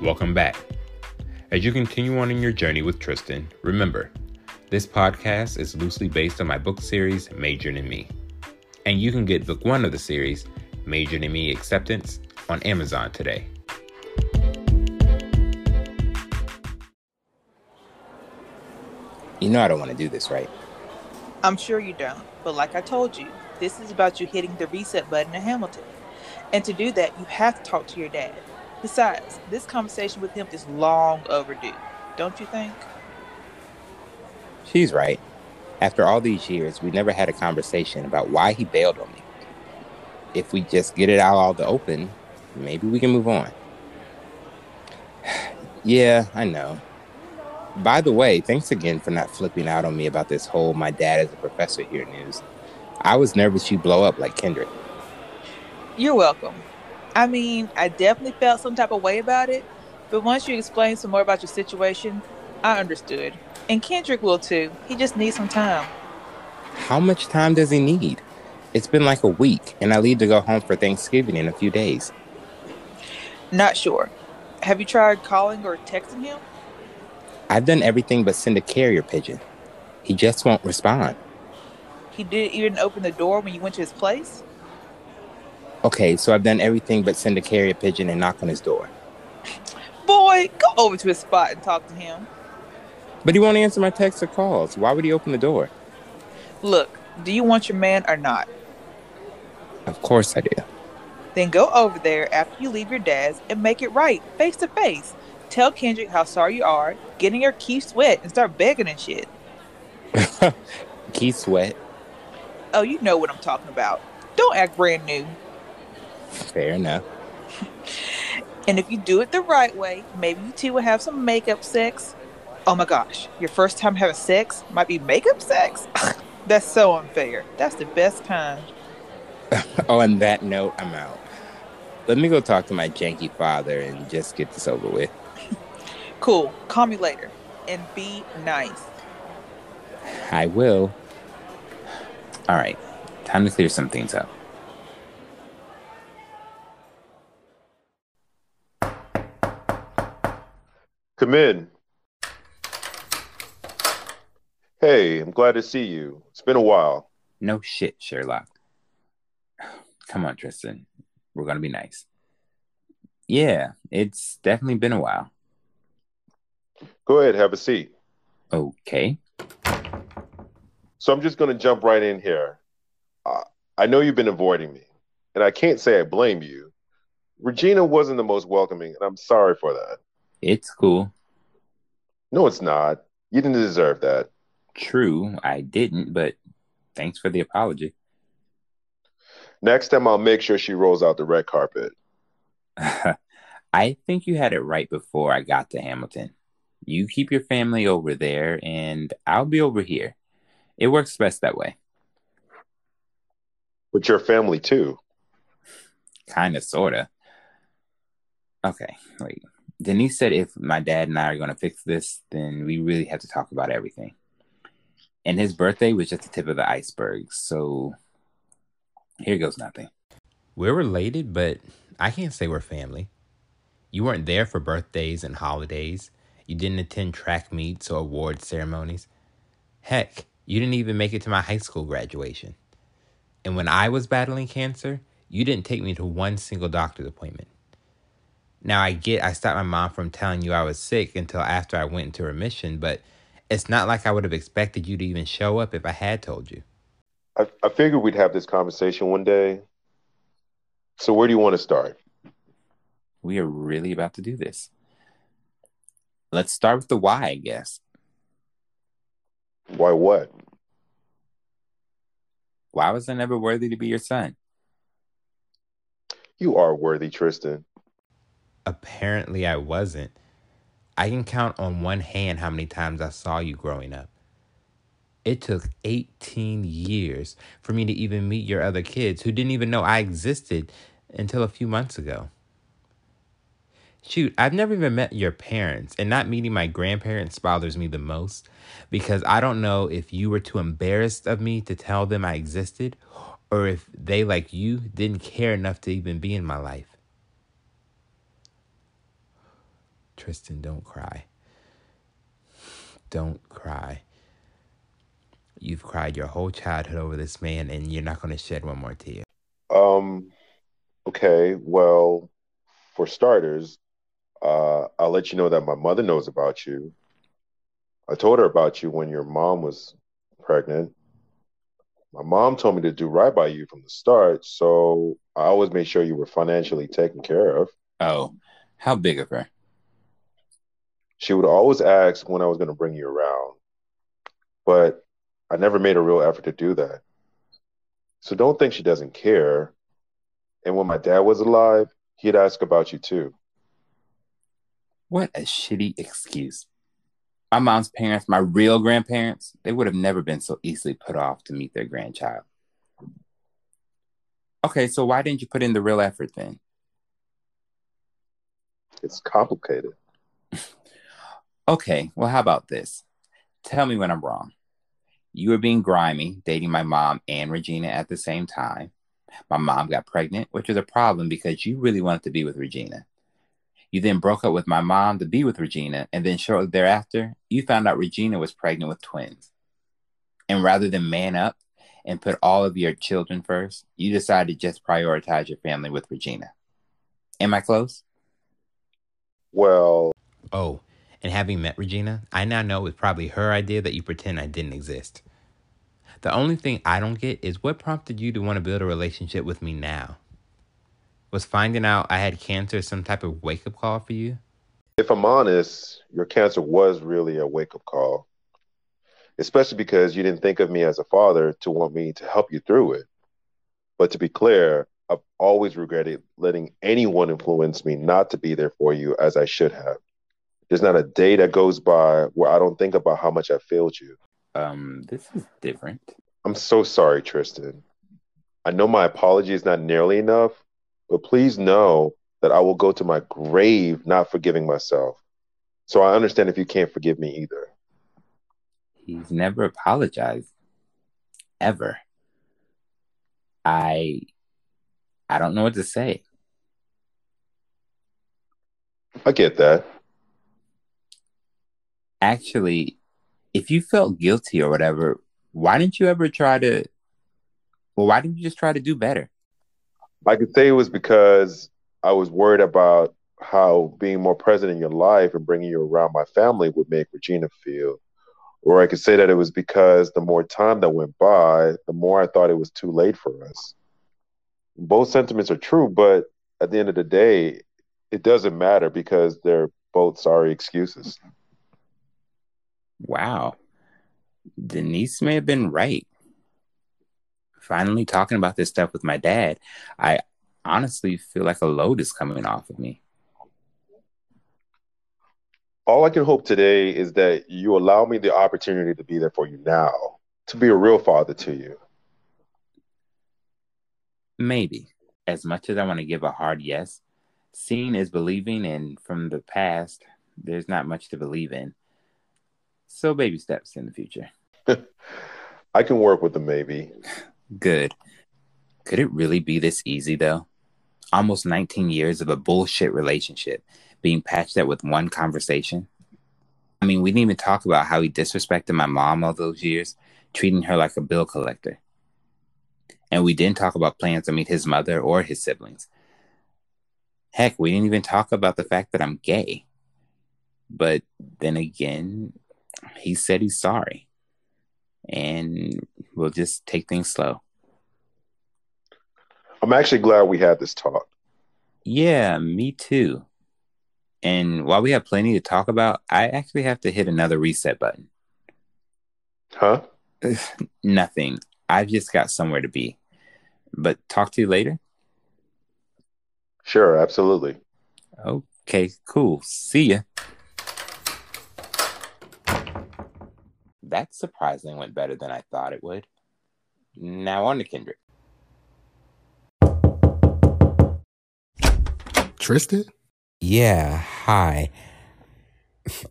Welcome back. As you continue on in your journey with Tristan, remember, this podcast is loosely based on my book series, Majored in Me. And you can get book one of the series, Majored in Me Acceptance, on Amazon today. You know I don't want to do this, right? I'm sure you don't, but like I told you, this is about you hitting the reset button in Hamilton. And to do that, you have to talk to your dad. Besides, this conversation with him is long overdue, don't you think? She's right. After all these years, we never had a conversation about why he bailed on me. If we just get it out all the open, maybe we can move on. yeah, I know. By the way, thanks again for not flipping out on me about this whole my dad is a professor here news. I was nervous you'd blow up like Kendrick. You're welcome. I mean, I definitely felt some type of way about it, but once you explained some more about your situation, I understood. And Kendrick will too. He just needs some time. How much time does he need? It's been like a week, and I leave to go home for Thanksgiving in a few days. Not sure. Have you tried calling or texting him? I've done everything but send a carrier pigeon. He just won't respond. He didn't even open the door when you went to his place? Okay, so I've done everything but send a carrier pigeon and knock on his door. Boy, go over to his spot and talk to him. But he won't answer my texts or calls. Why would he open the door? Look, do you want your man or not? Of course I do. Then go over there after you leave your dad's and make it right, face to face. Tell Kendrick how sorry you are, get in your Keith Sweat and start begging and shit. Keith Sweat? Oh, you know what I'm talking about. Don't act brand new. Fair enough. And if you do it the right way, maybe you two will have some makeup sex. Oh my gosh, your first time having sex might be makeup sex? That's so unfair. That's the best kind. On that note, I'm out. Let me go talk to my janky father and just get this over with. Cool. Call me later. And be nice. I will. All right. Time to clear some things up. Come in. Hey, I'm glad to see you. It's been a while. No shit, Sherlock. Come on, Tristan. We're going to be nice. Yeah, it's definitely been a while. Go ahead, have a seat. Okay. So I'm just going to jump right in here. Uh, I know you've been avoiding me, and I can't say I blame you. Regina wasn't the most welcoming, and I'm sorry for that. It's cool. No, it's not. You didn't deserve that. True, I didn't, but thanks for the apology. Next time, I'll make sure she rolls out the red carpet. I think you had it right before I got to Hamilton. You keep your family over there, and I'll be over here. It works best that way. But your family, too. Kinda, sorta. Okay, wait. Denise said if my dad and I are going to fix this, then we really have to talk about everything. And his birthday was just the tip of the iceberg, so here goes nothing. We're related, but I can't say we're family. You weren't there for birthdays and holidays. You didn't attend track meets or award ceremonies. Heck, you didn't even make it to my high school graduation. And when I was battling cancer, you didn't take me to one single doctor's appointment. Now, I get I stopped my mom from telling you I was sick until after I went into remission, but it's not like I would have expected you to even show up if I had told you. I, I figured we'd have this conversation one day. So, where do you want to start? We are really about to do this. Let's start with the why, I guess. Why what? Why was I never worthy to be your son? You are worthy, Tristan. Apparently, I wasn't. I can count on one hand how many times I saw you growing up. It took 18 years for me to even meet your other kids who didn't even know I existed until a few months ago. Shoot, I've never even met your parents, and not meeting my grandparents bothers me the most because I don't know if you were too embarrassed of me to tell them I existed or if they, like you, didn't care enough to even be in my life. Tristan, don't cry. Don't cry. You've cried your whole childhood over this man, and you're not going to shed one more tear. Um, okay, well, for starters, uh, I'll let you know that my mother knows about you. I told her about you when your mom was pregnant. My mom told me to do right by you from the start, so I always made sure you were financially taken care of. Oh, how big of her? She would always ask when I was going to bring you around, but I never made a real effort to do that. So don't think she doesn't care. And when my dad was alive, he'd ask about you too. What a shitty excuse. My mom's parents, my real grandparents, they would have never been so easily put off to meet their grandchild. Okay, so why didn't you put in the real effort then? It's complicated. Okay, well, how about this? Tell me when I'm wrong. You were being grimy, dating my mom and Regina at the same time. My mom got pregnant, which was a problem because you really wanted to be with Regina. You then broke up with my mom to be with Regina, and then shortly thereafter, you found out Regina was pregnant with twins. And rather than man up and put all of your children first, you decided to just prioritize your family with Regina. Am I close? Well, Oh, and having met Regina, I now know it was probably her idea that you pretend I didn't exist. The only thing I don't get is what prompted you to want to build a relationship with me now? Was finding out I had cancer some type of wake up call for you? if I'm honest, your cancer was really a wake up call, especially because you didn't think of me as a father to want me to help you through it. But to be clear, I've always regretted letting anyone influence me not to be there for you as I should have. There's not a day that goes by where I don't think about how much I failed you. Um, this is different. I'm so sorry, Tristan. I know my apology is not nearly enough, but please know that I will go to my grave not forgiving myself. So I understand if you can't forgive me either. He's never apologized. Ever. I I don't know what to say. I get that. Actually, if you felt guilty or whatever, why didn't you ever try to well, why didn't you just try to do better? I could say it was because I was worried about how being more present in your life and bringing you around my family would make Regina feel. Or I could say that it was because the more time that went by, the more I thought it was too late for us. Both sentiments are true, but at the end of the day, it doesn't matter because they're both sorry excuses. Wow. Denise may have been right. Finally talking about this stuff with my dad, I honestly feel like a load is coming off of me. All I can hope today is that you allow me the opportunity to be there for you now, to be a real father to you. Maybe. As much as I want to give a hard yes, seeing is believing, and from the past, there's not much to believe in. So, baby steps in the future. I can work with the maybe. Good. Could it really be this easy, though? Almost 19 years of a bullshit relationship being patched up with one conversation. I mean, we didn't even talk about how he disrespected my mom all those years, treating her like a bill collector. And we didn't talk about plans to meet his mother or his siblings. Heck, we didn't even talk about the fact that I'm gay. But then again, he said he's sorry. And we'll just take things slow. I'm actually glad we had this talk. Yeah, me too. And while we have plenty to talk about, I actually have to hit another reset button. Huh? Nothing. I've just got somewhere to be. But talk to you later. Sure, absolutely. Okay, cool. See ya. That surprisingly went better than I thought it would. Now on to Kendrick. Tristan? Yeah, hi.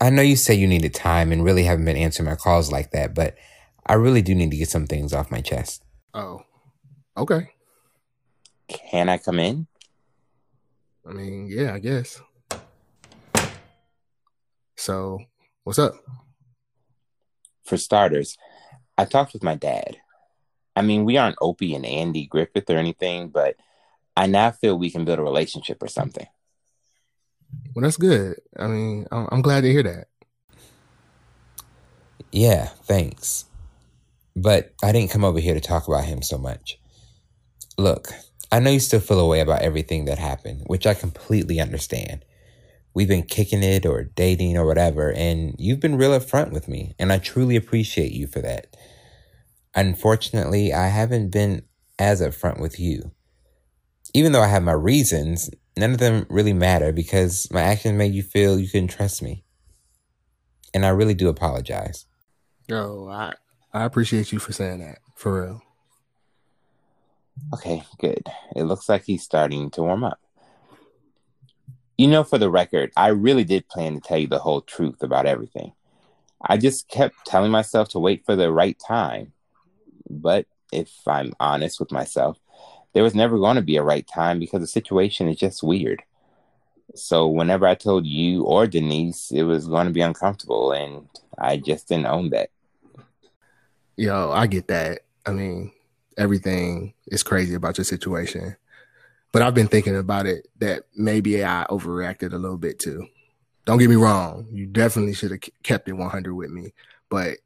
I know you say you needed time and really haven't been answering my calls like that, but I really do need to get some things off my chest. Oh, okay. Can I come in? I mean, yeah, I guess. So, what's up? For starters, I talked with my dad. I mean, we aren't Opie and Andy Griffith or anything, but I now feel we can build a relationship or something. Well, that's good. I mean, I'm, I'm glad to hear that. Yeah, thanks. But I didn't come over here to talk about him so much. Look, I know you still feel a way about everything that happened, which I completely understand. We've been kicking it or dating or whatever, and you've been real upfront with me, and I truly appreciate you for that. Unfortunately, I haven't been as upfront with you. Even though I have my reasons, none of them really matter because my actions made you feel you couldn't trust me. And I really do apologize. Yo, I I appreciate you for saying that. For real. Okay, good. It looks like he's starting to warm up. You know, for the record, I really did plan to tell you the whole truth about everything. I just kept telling myself to wait for the right time. But if I'm honest with myself, there was never going to be a right time because the situation is just weird. So whenever I told you or Denise, it was going to be uncomfortable, and I just didn't own that. Yo, I get that. I mean, everything is crazy about your situation. But I've been thinking about it that maybe I overreacted a little bit too. Don't get me wrong, you definitely should have kept it 100 with me, but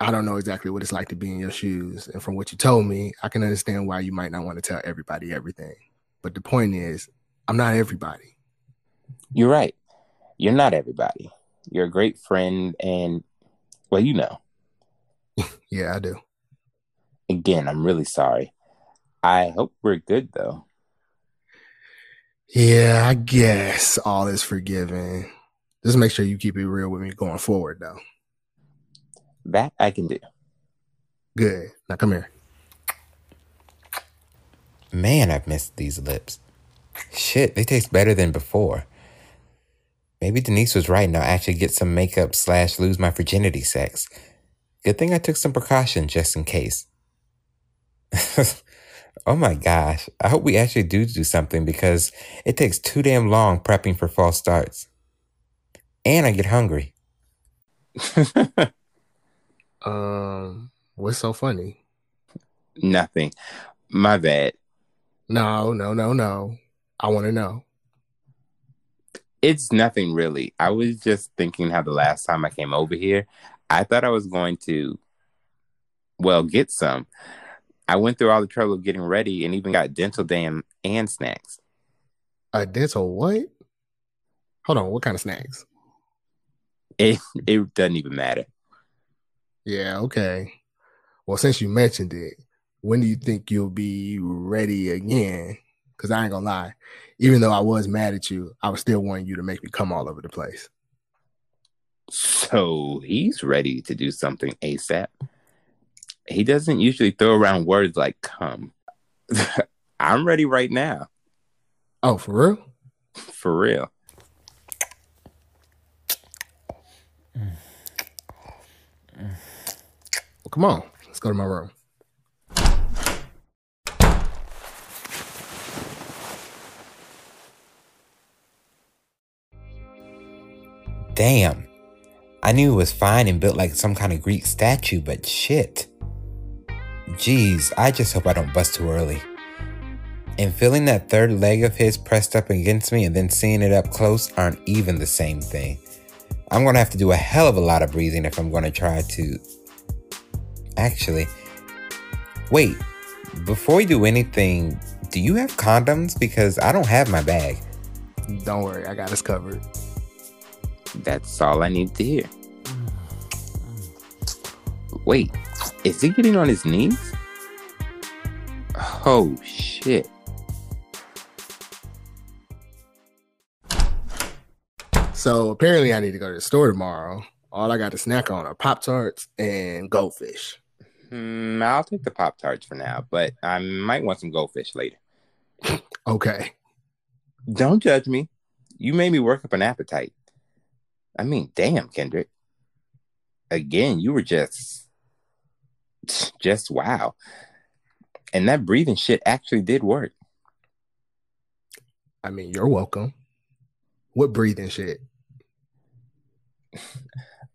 I don't know exactly what it's like to be in your shoes. And from what you told me, I can understand why you might not want to tell everybody everything. But the point is, I'm not everybody. You're right. You're not everybody. You're a great friend, and well, you know. yeah, I do. Again, I'm really sorry. I hope we're good though. Yeah, I guess all is forgiven. Just make sure you keep it real with me going forward though. That I can do. Good. Now come here. Man, I've missed these lips. Shit, they taste better than before. Maybe Denise was right and I'll actually get some makeup slash lose my virginity sex. Good thing I took some precautions just in case. oh my gosh. I hope we actually do do something because it takes too damn long prepping for false starts. And I get hungry. um, what's so funny? Nothing. My bad. No, no, no, no. I want to know. It's nothing really. I was just thinking how the last time I came over here, I thought I was going to, well, get some. I went through all the trouble of getting ready and even got dental dam and snacks. A dental what? Hold on, what kind of snacks? It it doesn't even matter. Yeah, okay. Well, since you mentioned it, when do you think you'll be ready again? Because I ain't gonna lie, even though I was mad at you, I was still wanting you to make me come all over the place. So he's ready to do something ASAP he doesn't usually throw around words like come. I'm ready right now. Oh, for real? For real. Well, come on. Let's go to my room. Damn. I knew it was fine and built like some kind of Greek statue, but shit. Geez, I just hope I don't bust too early. And feeling that third leg of his pressed up against me and then seeing it up close aren't even the same thing. I'm gonna have to do a hell of a lot of breathing if I'm gonna try to. Actually, wait, before we do anything, do you have condoms? Because I don't have my bag. Don't worry, I got us covered. That's all I need to hear. Wait, is he getting on his knees? Oh shit. So apparently I need to go to the store tomorrow. All I got to snack on are Pop Tarts and goldfish. Hmm, I'll take the Pop Tarts for now, but I might want some goldfish later. okay. Don't judge me. You made me work up an appetite. I mean, damn, Kendrick. Again, you were just just wow. And that breathing shit actually did work. I mean, you're welcome. What breathing shit?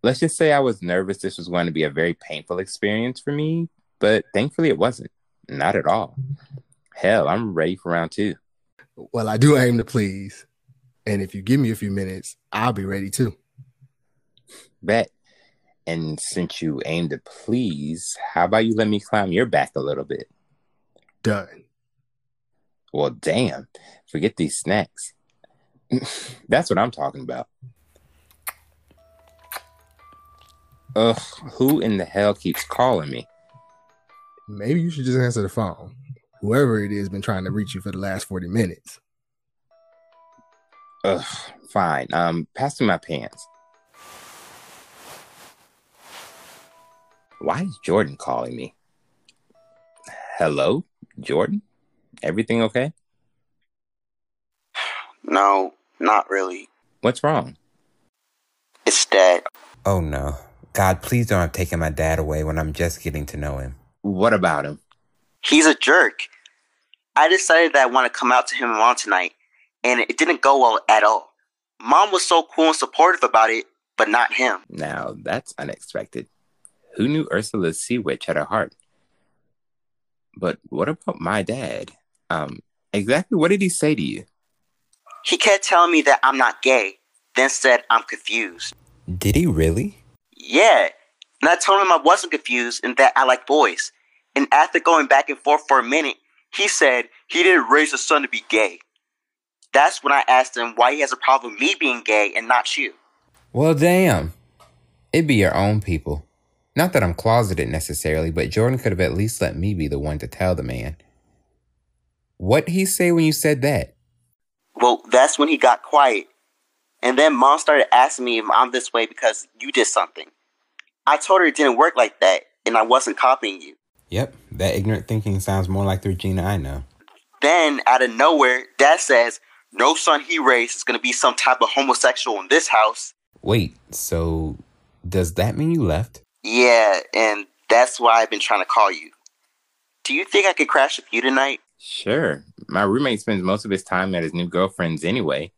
Let's just say I was nervous this was going to be a very painful experience for me, but thankfully it wasn't. Not at all. Hell, I'm ready for round two. Well, I do aim to please. And if you give me a few minutes, I'll be ready too. Bet. And since you aim to please, how about you let me climb your back a little bit? Done. Well, damn. Forget these snacks. That's what I'm talking about. Ugh, who in the hell keeps calling me? Maybe you should just answer the phone. Whoever it is been trying to reach you for the last 40 minutes. Ugh, fine. Um, pass me my pants. Why is Jordan calling me? Hello, Jordan? Everything okay? No, not really. What's wrong? It's Dad. Oh no. God, please don't have taken my dad away when I'm just getting to know him. What about him? He's a jerk. I decided that I want to come out to him and mom tonight, and it didn't go well at all. Mom was so cool and supportive about it, but not him. Now, that's unexpected. Who knew Ursula's sea witch had a heart? But what about my dad? Um, exactly what did he say to you? He kept telling me that I'm not gay, then said I'm confused. Did he really? Yeah, and I told him I wasn't confused and that I like boys. And after going back and forth for a minute, he said he didn't raise his son to be gay. That's when I asked him why he has a problem with me being gay and not you. Well, damn. It'd be your own people. Not that I'm closeted necessarily, but Jordan could have at least let me be the one to tell the man. What'd he say when you said that? Well, that's when he got quiet. And then mom started asking me if I'm this way because you did something. I told her it didn't work like that and I wasn't copying you. Yep, that ignorant thinking sounds more like the Regina I know. Then, out of nowhere, dad says, No son he raised is going to be some type of homosexual in this house. Wait, so does that mean you left? Yeah, and that's why I've been trying to call you. Do you think I could crash with you tonight? Sure. My roommate spends most of his time at his new girlfriend's anyway.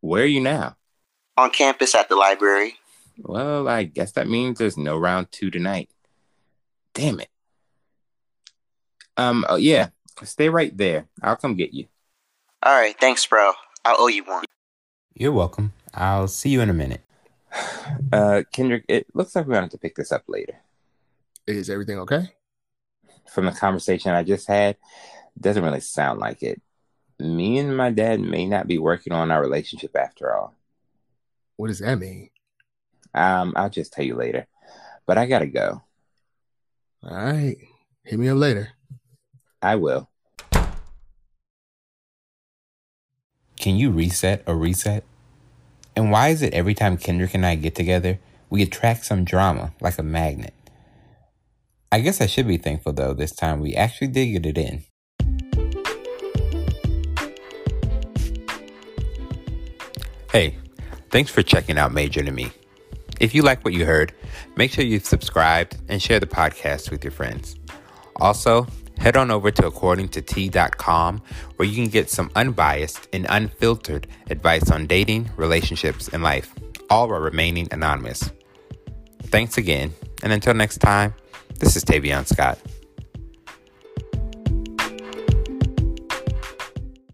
Where are you now? On campus at the library. Well, I guess that means there's no round two tonight. Damn it. Um, oh, yeah, stay right there. I'll come get you. All right, thanks, bro. I owe you one. You're welcome. I'll see you in a minute. Uh, Kendrick, it looks like we're going to have to pick this up later. Is everything okay? From the conversation I just had, doesn't really sound like it. Me and my dad may not be working on our relationship after all. What does that mean? Um, I'll just tell you later. But I gotta go. All right. Hit me up later. I will. Can you reset a reset? And why is it every time Kendrick and I get together, we attract some drama like a magnet? I guess I should be thankful though, this time we actually did get it in. Hey, thanks for checking out Majored in Me. If you like what you heard, make sure you've subscribed and share the podcast with your friends. Also, head on over to accordingtot.com where you can get some unbiased and unfiltered advice on dating, relationships, and life, all while remaining anonymous. Thanks again, and until next time, this is Tavion Scott.